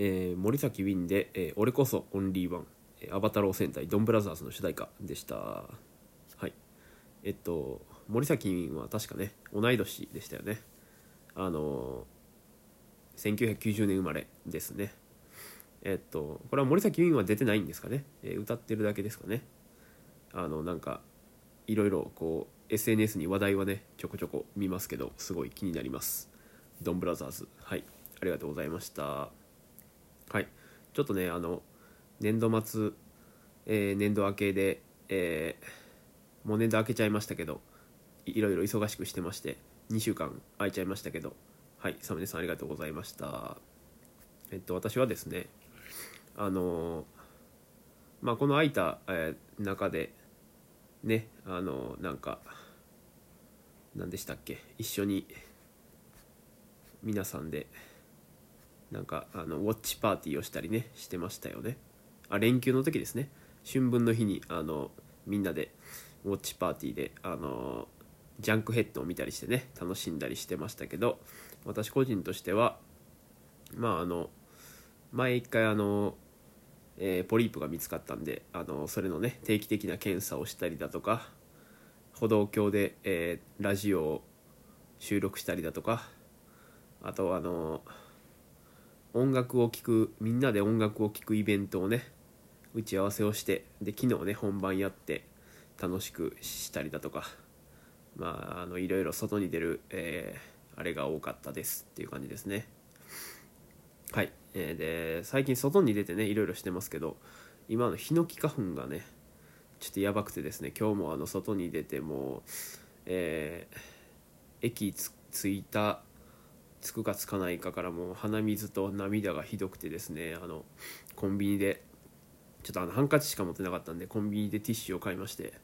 えー森崎ウィンで、えー俺こそオンリーワン」アバタロー戦隊ドンブラザーズの主題歌でした。はい。えっと森崎ウィンは確かね同い年でしたよね。あのー1990年生まれですね。えっとこれは森崎ウィンは出てないんですかね、え歌ってるだけですかね。あのなんかいろいろこう SNS に話題はねちょこちょこ見ますけどすごい気になります。ドンブラザーズ。はい。ありがとうございました。はい。ちょっとねあの年度末、えー年度明けで、えーもう年度明けちゃいましたけどいいろいろ忙しくしてまして2週間空いちゃいましたけどはい。サムネさんありがとうございました。えっと私はですねあのーまあこの空いた、えー中でねあのーなんか何でしたっけ？一緒に皆さんでなんかあのウォッチパーティーをしたりねしてましたよね。あ連休の時ですね。春分の日にあのみんなでウォッチパーティーであのジャンクヘッドを見たりしてね楽しんだりしてましたけど私個人としてはまああの前一回あの、えーポリープが見つかったんであのそれのね定期的な検査をしたりだとか歩道橋で、えーラジオを収録したりだとかあとあの音楽を聴くみんなで音楽を聴くイベントをね打ち合わせをしてで昨日ね本番やって楽しくしたりだとかまああのいろいろ外に出る、えーあれが多かったですっていう感じですね。はい、えーで最近外に出てねいろいろしてますけど今のヒノキ花粉がねちょっとやばくてですね今日もあの外に出てもう、えー駅着いた着くか着かないかからもう鼻水と涙がひどくてですねあのコンビニでちょっとあのハンカチしか持ってなかったんでコンビニでティッシュを買いまして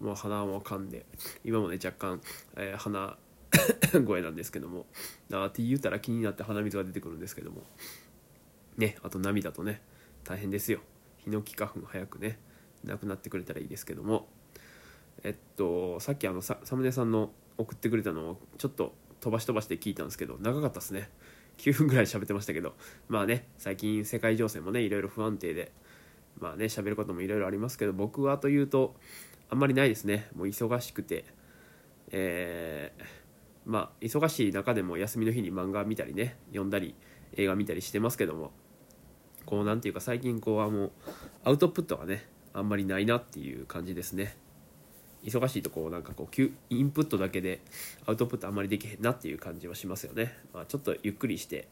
もう鼻もかんで今もね若干、えー鼻 声なんですけどもあって言ったら気になって鼻水が出てくるんですけどもねあと涙とね大変ですよ。ヒノキ花粉早くねなくなってくれたらいいですけども。えっとさっきあのサムネさんの送ってくれたのをちょっと飛ばし飛ばして聞いたんですけど長かったですね。9分ぐらい喋ってましたけど。まあね最近世界情勢もねいろいろ不安定でまあね喋ることもいろいろありますけど僕はというとあんまりないですね。もう忙しくて。えーまあ忙しい中でも休みの日に漫画見たりね読んだり映画見たりしてますけどもこうなんていうか最近こうはもうアウトプットがねあんまりないなっていう感じですね。忙しいとこうなんかこうインプットだけでアウトプットあんまりできへんなっていう感じはしますよね、まあ、ちょっとゆっくりして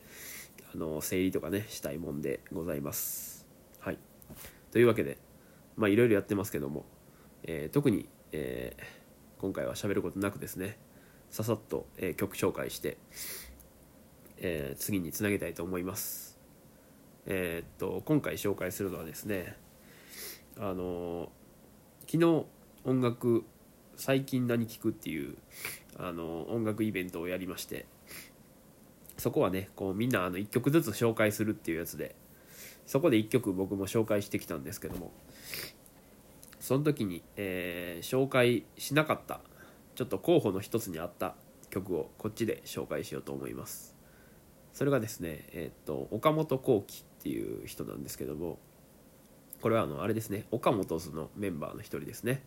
あの整理とかねしたいもんでございます。はい。というわけでまあいろいろやってますけども、えー特に、えー今回は喋ることなくですねささっと、えー曲紹介して、えー次につなげたいと思います。えーっと今回紹介するのはですねあの昨日音楽最近何聴くっていうあの音楽イベントをやりましてそこはねこうみんなあの1曲ずつ紹介するっていうやつでそこで1曲僕も紹介してきたんですけどもその時に、えー紹介しなかったちょっと候補の一つにあった曲をこっちで紹介しようと思います。それがですねえーっと岡本幸輝っていう人なんですけどもこれはあのあれですね岡本のメンバーの一人ですね。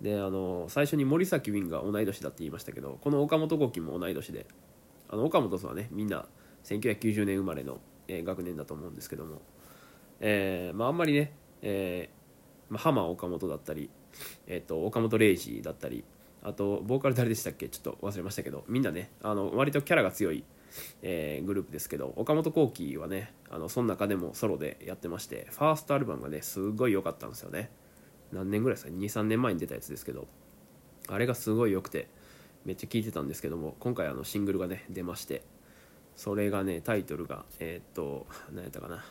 であの最初に森崎ウィンが同い年だって言いましたけどこの岡本幸輝も同い年であの岡本図はねみんな1990年生まれの、えー学年だと思うんですけども、えーまあ、あんまりね、えーまあ、浜岡本だったり、えー、と岡本零士だったりあとボーカル誰でしたっけ？ちょっと忘れましたけどみんなねあの割とキャラが強い、えーグループですけど岡本幸輝はねあのその中でもソロでやってましてファーストアルバムがねすごい良かったんですよね。何年ぐらいですか？23年前に出たやつですけどあれがすごい良くてめっちゃ聴いてたんですけども今回あのシングルがね出ましてそれがねタイトルがえーっと何やったかな？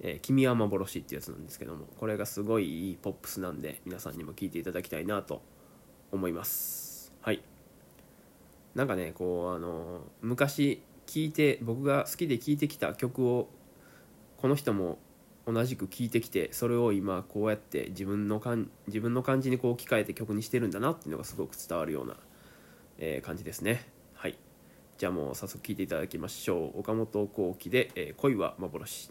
えー君は幻」ってやつなんですけどもこれがすごいいいポップスなんで皆さんにも聴いていただきたいなと思います。はい。なんかねこうあの昔聴いて僕が好きで聴いてきた曲をこの人も同じく聴いてきてそれを今こうやって自分のかん自分の感じにこう置き換えて曲にしてるんだなっていうのがすごく伝わるような、えー感じですね。はい。じゃあもう早速聴いていただきましょう。岡本幸輝で、えー恋は幻」